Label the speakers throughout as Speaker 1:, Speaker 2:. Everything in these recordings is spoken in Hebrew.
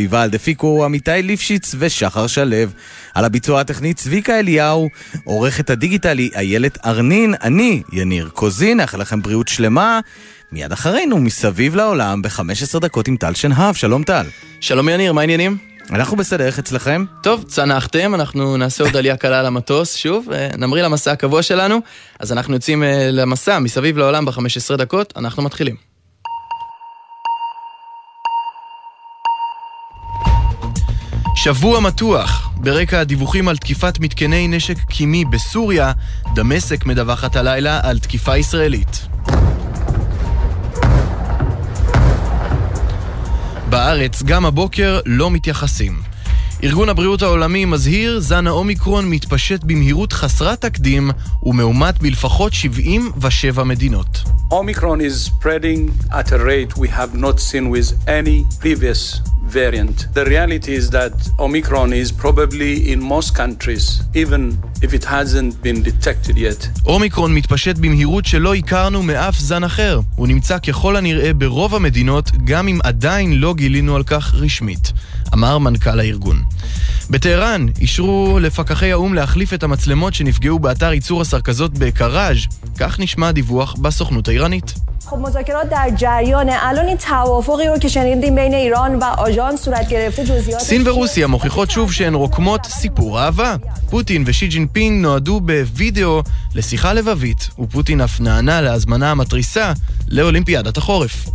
Speaker 1: ויוולד הפיקו עמיתי ליפשיץ ושחר שלו. על הביצוע הטכני צביקה אליהו, עורכת הדיגיטלי איילת ארנין, אני יניר קוזין, נאחל לכם בריאות שלמה. מיד אחרינו, מסביב לעולם, ב-15 דקות עם טל שנהב. שלום טל.
Speaker 2: שלום יניר, מה העניינים?
Speaker 1: אנחנו בסדר, איך אצלכם?
Speaker 2: טוב, צנחתם, אנחנו נעשה עוד עלייה קלה למטוס, שוב, אה, נמריא למסע הקבוע שלנו. אז אנחנו יוצאים אה, למסע מסביב לעולם ב-15 דקות, אנחנו מתחילים. שבוע מתוח. ברקע הדיווחים על תקיפת מתקני נשק קימי בסוריה, דמשק מדווחת הלילה על תקיפה ישראלית. בארץ גם הבוקר לא מתייחסים. ארגון הבריאות העולמי מזהיר, זן האומיקרון מתפשט במהירות חסרת תקדים ומאומת בלפחות 77 מדינות.
Speaker 3: Omicron is spreading at a rate we have not seen with any previous variant. The reality is that Omicron is probably in most countries, even if it hasn't been detected yet.
Speaker 2: אומיקרון מתפשט במהירות שלא הכרנו מאף זן אחר. הוא נמצא ככל הנראה ברוב המדינות, גם אם עדיין לא גילינו על כך רשמית, אמר מנכ"ל הארגון. בטהרן אישרו לפקחי האו"ם להחליף את המצלמות שנפגעו באתר ייצור הסרקזות בקראז', כך נשמע הדיווח בסוכנות האיראנית.
Speaker 4: خب مذاکرات در جریان الان این توافقی رو که شنیدیم بین ایران و آژانس صورت گرفته جزئیات
Speaker 2: סין ורוסיה מוכיחות שוב שהן רוקמות סיפור אהבה. פוטין ושי ג'ינפינג נועדו בווידאו לשיחה לבבית, ופוטין אף נענה להזמנה המתריסה לאולימפיאדת החורף.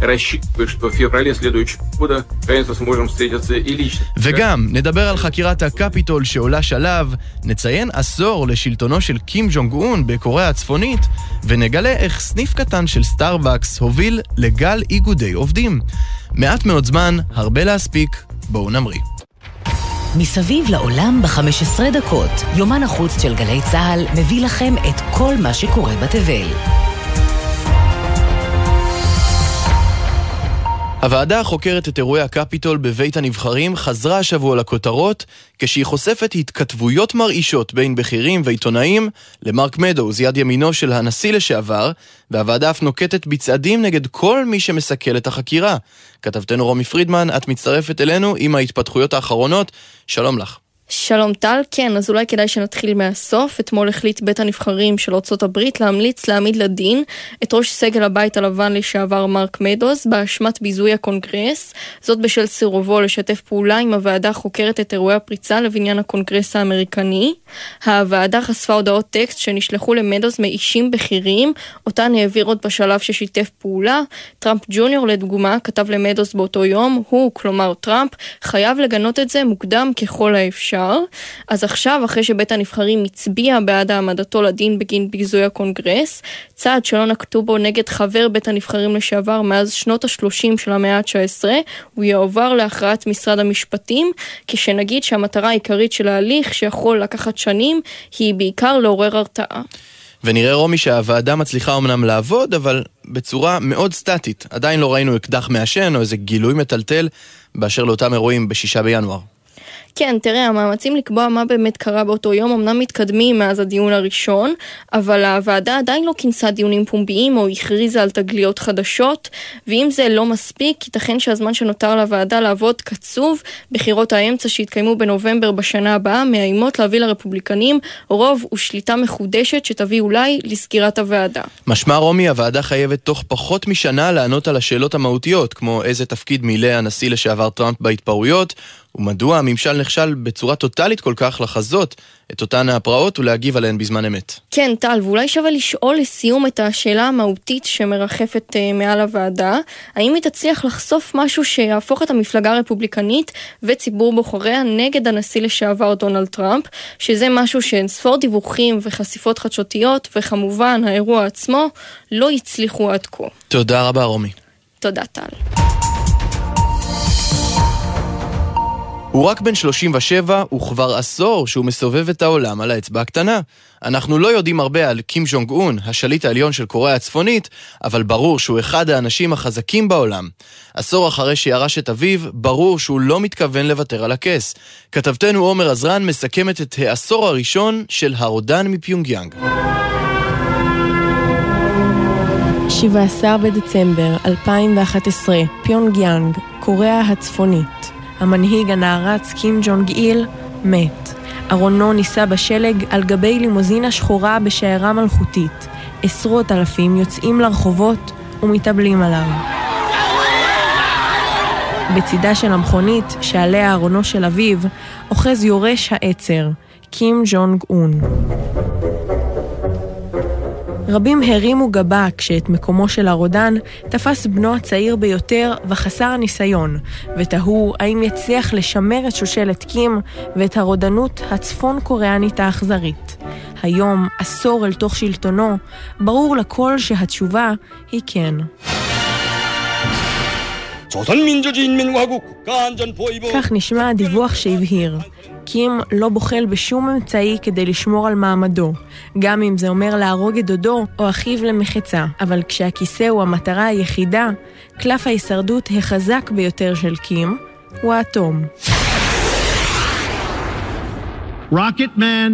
Speaker 5: Уважаемый председатель Си Цзиньпинь, рассчитываю, что в феврале следующего года наконец-то сможем встретиться и лично.
Speaker 2: וגם, נדבר על חקירת הקפיטול שעולה שלב, נציין עשור לשלטונו של קים ג'ונג און בקוריאה הצפונית, ונגלה איך סניף קטן של סטארבקס הוביל לגל איגודי עובדים. מעט מאוד זמן, הרבה להספיק, בואו נמריא.
Speaker 6: מסביב לעולם ב-15 דקות, יומן החוץ של גלי צה"ל מביא לכם את כל מה שקורה בתבל.
Speaker 2: הוועדה החוקרת את אירועי הקפיטול בבית הנבחרים חזרה השבוע לכותרות כשהיא חושפת התכתבויות מרעישות בין בכירים ועיתונאים למרק מדוז, יד ימינו של הנשיא לשעבר, והוועדה אף נוקטת בצעדים נגד כל מי שמסכל את החקירה. כתבתנו רומי פרידמן, את מצטרפת אלינו עם ההתפתחויות האחרונות. שלום לך.
Speaker 7: שלום טל, כן, אז אולי כדאי שנתחיל מהסוף. אתמול החליט בית הנבחרים של ארה"ב להמליץ להעמיד לדין את ראש סגל הבית הלבן לשעבר מרק מדוז באשמת ביזוי הקונגרס, זאת בשל סירובו לשתף פעולה עם הוועדה החוקרת את אירועי הפריצה לבניין הקונגרס האמריקני. הוועדה חשפה הודעות טקסט שנשלחו למדוז מאישים בכירים, אותן העביר עוד בשלב ששיתף פעולה. טראמפ ג'וניור לדוגמה כתב למדוז באותו יום, הוא, כלומר טראמפ, חייב לגנות את זה מוקדם ככל האפשר. אז עכשיו, אחרי שבית הנבחרים הצביע בעד העמדתו לדין בגין ביזוי הקונגרס, צעד שלא נקטו בו נגד חבר בית הנבחרים לשעבר מאז שנות ה-30 של המאה ה-19, הוא יועבר להכרעת משרד המשפטים, כשנגיד שהמטרה העיקרית של ההליך, שיכול לקחת שנים, היא בעיקר לעורר הרתעה.
Speaker 2: ונראה רומי שהוועדה מצליחה אמנם לעבוד, אבל בצורה מאוד סטטית. עדיין לא ראינו אקדח מעשן או איזה גילוי מטלטל באשר לאותם אירועים בשישה בינואר.
Speaker 7: כן, תראה, המאמצים לקבוע מה באמת קרה באותו יום אמנם מתקדמים מאז הדיון הראשון, אבל הוועדה עדיין לא כינסה דיונים פומביים או הכריזה על תגליות חדשות, ואם זה לא מספיק, ייתכן שהזמן שנותר לוועדה לעבוד קצוב, בחירות האמצע שהתקיימו בנובמבר בשנה הבאה מאיימות להביא לרפובליקנים רוב ושליטה מחודשת שתביא אולי לסגירת הוועדה.
Speaker 2: משמע רומי, הוועדה חייבת תוך פחות משנה לענות על השאלות המהותיות, כמו איזה תפקיד מילא הנשיא לשעבר טראמפ בהתפרעויות, ומדוע הממשל נכשל בצורה טוטאלית כל כך לחזות את אותן הפרעות ולהגיב עליהן בזמן אמת.
Speaker 7: כן, טל, ואולי שווה לשאול לסיום את השאלה המהותית שמרחפת uh, מעל הוועדה. האם היא תצליח לחשוף משהו שיהפוך את המפלגה הרפובליקנית וציבור בוחריה נגד הנשיא לשעבר דונלד טראמפ, שזה משהו שאין ספור דיווחים וחשיפות חדשותיות, וכמובן האירוע עצמו, לא הצליחו עד כה.
Speaker 2: תודה רבה, רומי.
Speaker 7: תודה, טל.
Speaker 2: הוא רק בן 37, וכבר עשור שהוא מסובב את העולם על האצבע הקטנה. אנחנו לא יודעים הרבה על קים ז'ונג און, השליט העליון של קוריאה הצפונית, אבל ברור שהוא אחד האנשים החזקים בעולם. עשור אחרי שירש את אביו, ברור שהוא לא מתכוון לוותר על הכס. כתבתנו עומר עזרן מסכמת את העשור הראשון של הרודן מפיונג יאנג.
Speaker 8: 17 בדצמבר 2011, פיונג יאנג, קוריאה הצפונית. המנהיג הנערץ קים ג'ונג איל מת. ארונו נישא בשלג על גבי לימוזינה שחורה בשיירה מלכותית. עשרות אלפים יוצאים לרחובות ומתאבלים עליו. בצידה של המכונית, שעליה ארונו של אביו, אוחז יורש העצר, קים ג'ונג און. רבים הרימו גבה כשאת מקומו של הרודן תפס בנו הצעיר ביותר וחסר הניסיון, ותהו האם יצליח לשמר את שושלת קים ואת הרודנות הצפון קוריאנית האכזרית. היום, עשור אל תוך שלטונו, ברור לכל שהתשובה היא כן. כך נשמע הדיווח שהבהיר. קים לא בוחל בשום אמצעי כדי לשמור על מעמדו, גם אם זה אומר להרוג את דודו או אחיו למחצה. אבל כשהכיסא הוא המטרה היחידה, קלף ההישרדות החזק ביותר של קים הוא האטום.
Speaker 9: Rocket Man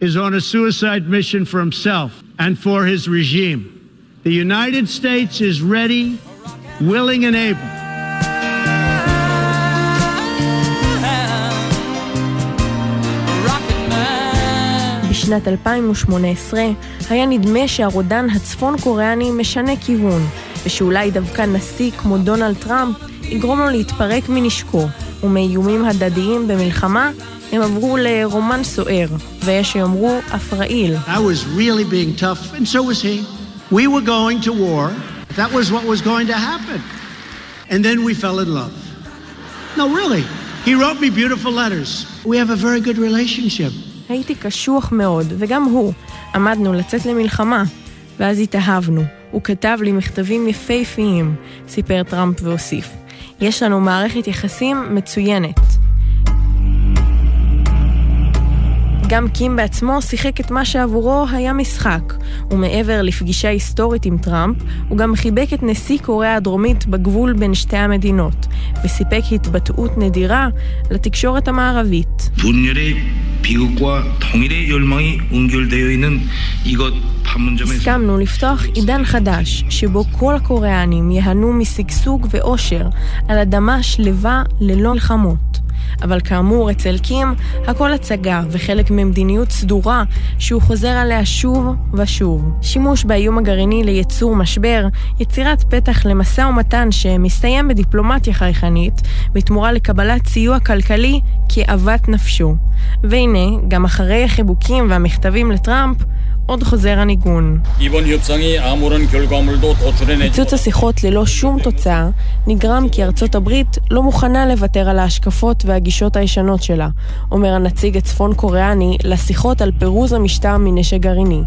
Speaker 9: is on a suicide mission for himself and for his regime. The United States is ready, willing and able
Speaker 8: בשנת 2018 היה נדמה שהרודן הצפון קוריאני משנה כיוון, ושאולי דווקא נשיא כמו דונלד טראמפ יגרום לו להתפרק מנשקו, ומאיומים הדדיים במלחמה הם עברו לרומן סוער, ויש שיאמרו אף רעיל.
Speaker 9: And then we fell in love. No, really. He wrote me beautiful letters. We have a very good relationship.
Speaker 8: הייתי קשוח מאוד, וגם הוא. עמדנו לצאת למלחמה, ואז התאהבנו. הוא כתב לי מכתבים יפהפיים, סיפר טראמפ והוסיף. יש לנו מערכת יחסים מצוינת. גם קים בעצמו שיחק את מה שעבורו היה משחק, ומעבר לפגישה היסטורית עם טראמפ, הוא גם חיבק את נשיא קוריאה הדרומית בגבול בין שתי המדינות, וסיפק התבטאות נדירה לתקשורת המערבית. הסכמנו לפתוח עידן חדש, שבו כל הקוריאנים ייהנו משגשוג ואושר על אדמה שלווה ללא מלחמות. אבל כאמור, אצל קים הכל הצגה וחלק ממדיניות סדורה שהוא חוזר עליה שוב ושוב. שימוש באיום הגרעיני לייצור משבר, יצירת פתח למשא ומתן שמסתיים בדיפלומטיה חייכנית, בתמורה לקבלת סיוע כלכלי כאוות נפשו. והנה, גם אחרי החיבוקים והמכתבים לטראמפ, עוד חוזר הניגון. פיצוץ השיחות ללא שום תוצאה נגרם כי ארצות הברית לא מוכנה לוותר על ההשקפות והגישות הישנות שלה, אומר הנציג הצפון קוריאני לשיחות על פירוז המשטר מנשק גרעיני.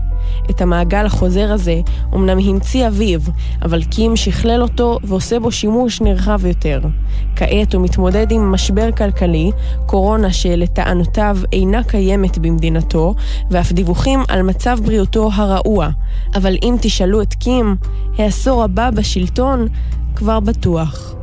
Speaker 8: את המעגל החוזר הזה אמנם המציא אביו, אבל קים שכלל אותו ועושה בו שימוש נרחב יותר. כעת הוא מתמודד עם משבר כלכלי, קורונה שלטענותיו אינה קיימת במדינתו, ואף דיווחים על מצב בריאותו הרעוע. אבל אם תשאלו את קים, העשור הבא בשלטון כבר בטוח.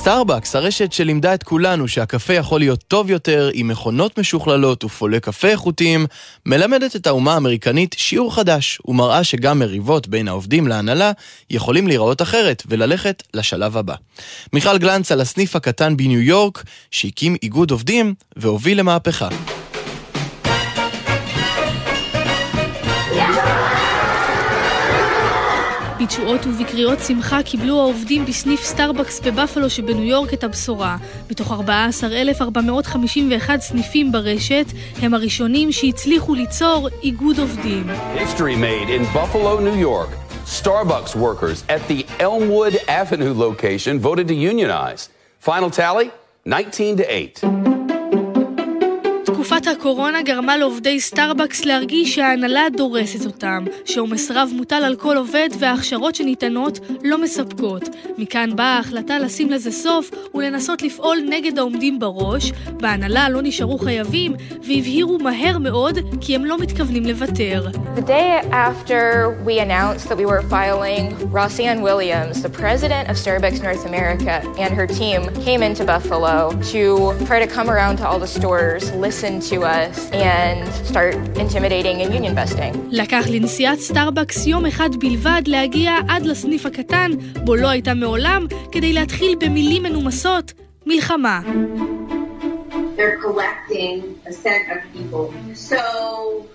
Speaker 2: סטארבקס, הרשת שלימדה את כולנו שהקפה יכול להיות טוב יותר עם מכונות משוכללות ופולי קפה איכותיים, מלמדת את האומה האמריקנית שיעור חדש, ומראה שגם מריבות בין העובדים להנהלה יכולים להיראות אחרת וללכת לשלב הבא. מיכל גלנץ על הסניף הקטן בניו יורק, שהקים איגוד עובדים והוביל למהפכה.
Speaker 10: בתשואות ובקריאות שמחה קיבלו העובדים בסניף סטארבקס בבפלו שבניו יורק את הבשורה. מתוך 14,451 סניפים ברשת, הם הראשונים שהצליחו ליצור איגוד עובדים. History made in Buffalo, New York. Starbucks workers at the Elmwood Avenue location voted to unionize. Final tally, 19 to 8. תקופת הקורונה גרמה לעובדי סטארבקס להרגיש שההנהלה דורסת אותם, שעומס רב מוטל על כל עובד וההכשרות שניתנות לא מספקות. מכאן באה ההחלטה לשים לזה סוף ולנסות לפעול נגד העומדים בראש, בהנהלה לא נשארו חייבים והבהירו מהר מאוד כי הם לא מתכוונים לוותר. Buffalo to try to come around to all the stores, listen
Speaker 11: to us and start intimidating and union busting.
Speaker 12: לקח לנשיאת סטארבקס יום אחד בלבד להגיע עד לסניף הקטן, בו לא הייתה מעולם, כדי להתחיל במילים מנומסות, מלחמה.
Speaker 13: They're collecting a set of people. So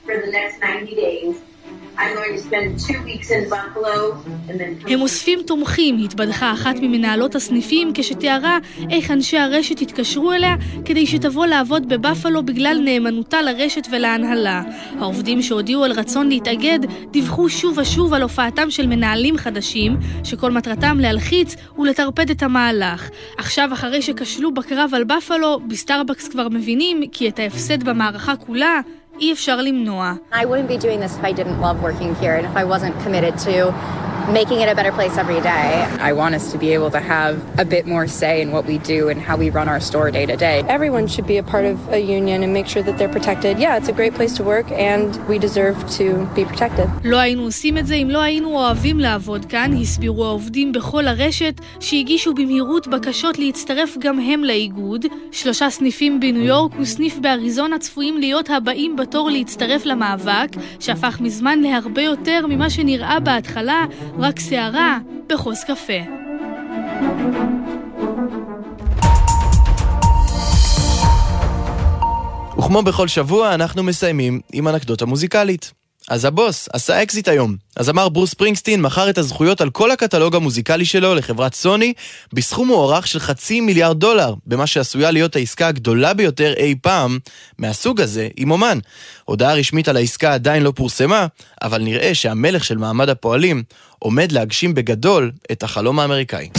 Speaker 13: for the next 90 days,
Speaker 12: הם אוספים תומכים, התבדחה אחת ממנהלות הסניפים כשתיארה איך אנשי הרשת התקשרו אליה כדי שתבוא לעבוד בבפלו בגלל נאמנותה לרשת ולהנהלה. העובדים שהודיעו על רצון להתאגד דיווחו שוב ושוב על הופעתם של מנהלים חדשים, שכל מטרתם להלחיץ ולטרפד את המהלך. עכשיו, אחרי שכשלו בקרב על בפלו, בסטארבקס כבר מבינים כי את ההפסד במערכה כולה אי אפשר למנוע.
Speaker 14: I wouldn't be doing this if I didn't love working here and if I wasn't committed to making it a better place every day.
Speaker 15: I want us to be able to have a bit more say in what we do and how we run our store day to day.
Speaker 16: Everyone should be a part of a union and make sure that they're protected. Yeah, it's a great place to work and we deserve to be protected.
Speaker 12: לא היינו עושים את זה אם לא היינו אוהבים לעבוד כאן, הסבירו העובדים בכל הרשת שהגישו במהירות בקשות להצטרף גם הם לאיגוד. שלושה סניפים בניו יורק וסניף באריזונה צפויים להיות הבאים בתור להצטרף למאבק, שהפך מזמן להרבה יותר ממה שנראה בהתחלה רק שערה בכוס קפה.
Speaker 2: וכמו בכל שבוע, אנחנו מסיימים עם אנקדוטה מוזיקלית. אז הבוס עשה אקזיט היום. הזמר ברוס ספרינגסטין מכר את הזכויות על כל הקטלוג המוזיקלי שלו לחברת סוני בסכום מוערך של חצי מיליארד דולר, במה שעשויה להיות העסקה הגדולה ביותר אי פעם מהסוג הזה עם אומן. הודעה רשמית על העסקה עדיין לא פורסמה, אבל נראה שהמלך של מעמד הפועלים עומד להגשים בגדול את החלום האמריקאי.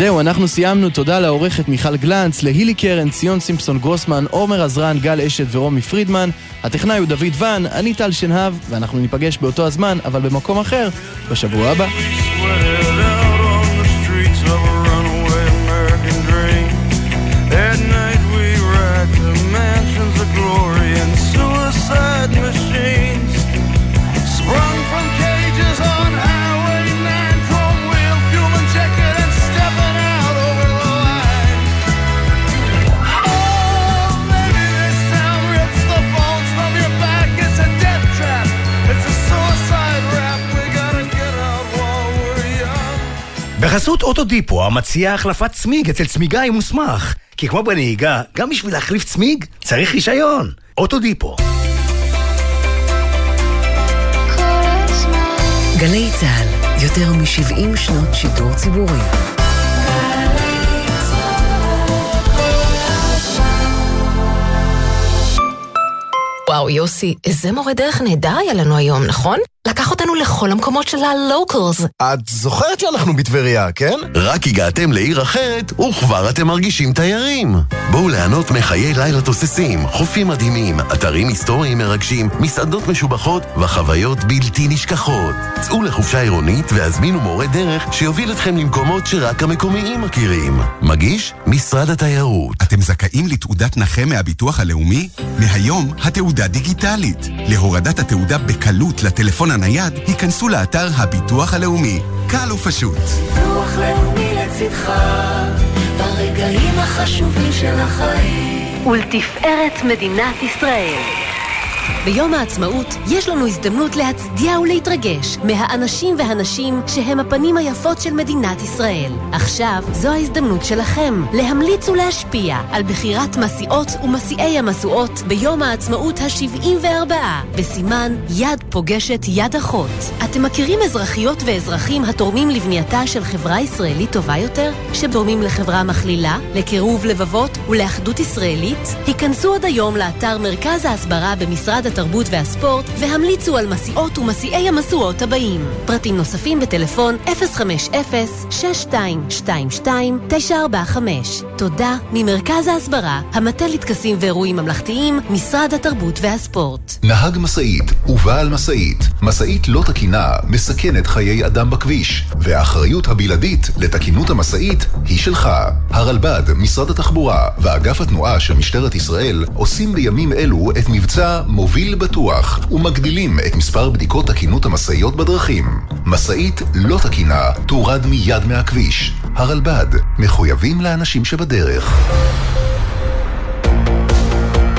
Speaker 2: זהו, אנחנו סיימנו. תודה לעורכת מיכל גלנץ, להילי קרן, ציון סימפסון גרוסמן, עומר עזרן, גל אשת ורומי פרידמן. הטכנאי הוא דוד ון, אני טל שנהב, ואנחנו ניפגש באותו הזמן, אבל במקום אחר, בשבוע הבא.
Speaker 17: בחסות אוטודיפו, המציע החלפת צמיג אצל צמיגאי מוסמך. כי כמו בנהיגה, גם בשביל להחליף צמיג צריך רישיון. אוטודיפו.
Speaker 6: גלי צה"ל, יותר מ-70 שנות שידור ציבורי. וואו, יוסי, איזה מורה דרך נהדר היה לנו היום, נכון? לקח אותנו לכל המקומות של הלוקלס.
Speaker 18: את זוכרת שאנחנו בטבריה, כן? רק הגעתם לעיר אחרת, וכבר אתם מרגישים תיירים. בואו ליהנות מחיי לילה תוססים, חופים מדהימים, אתרים היסטוריים מרגשים, מסעדות משובחות וחוויות בלתי נשכחות. צאו לחופשה עירונית והזמינו מורה דרך שיוביל אתכם למקומות שרק המקומיים מכירים. מגיש משרד התיירות.
Speaker 19: אתם זכאים לתעודת נכה מהביטוח הלאומי? מהיום התעודה דיגיטלית. להורדת התעודה בקלות לטלפון הנייד, היכנסו לאתר הביטוח הלאומי. קל ופשוט.
Speaker 20: ביטוח לאומי לצדך, ברגעים החשובים של החיים.
Speaker 6: ולתפארת מדינת ישראל. ביום העצמאות יש לנו הזדמנות להצדיע ולהתרגש מהאנשים והנשים שהם הפנים היפות של מדינת ישראל. עכשיו זו ההזדמנות שלכם להמליץ ולהשפיע על בחירת מסיעות ומסיעי המשואות ביום העצמאות ה-74 בסימן יד פוגשת יד אחות. אתם מכירים אזרחיות ואזרחים התורמים לבנייתה של חברה ישראלית טובה יותר? שתורמים לחברה מכלילה, לקירוב לבבות ולאחדות ישראלית? היכנסו עד היום לאתר מרכז ההסברה במשרד התרבות והספורט והמליצו על מסיעות ומסיעי המשואות הבאים. פרטים נוספים בטלפון 050-6222-945. תודה ממרכז ההסברה, המטה לטקסים ואירועים ממלכתיים, משרד התרבות והספורט.
Speaker 21: נהג משאית ובעל משאית, משאית לא תקינה מסכנת חיי אדם בכביש, והאחריות הבלעדית לתקינות המשאית היא שלך. הרלב"ד, משרד התחבורה ואגף התנועה של משטרת ישראל עושים בימים אלו את מבצע מוביל בטוח ומגדילים את מספר בדיקות תקינות המשאיות בדרכים. משאית לא תקינה תורד מיד מהכביש. הרלב"ד, מחויבים לאנשים שבדרך.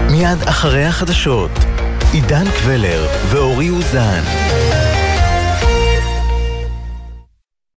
Speaker 22: מיד אחרי החדשות. עידן קבלר ואורי אוזן.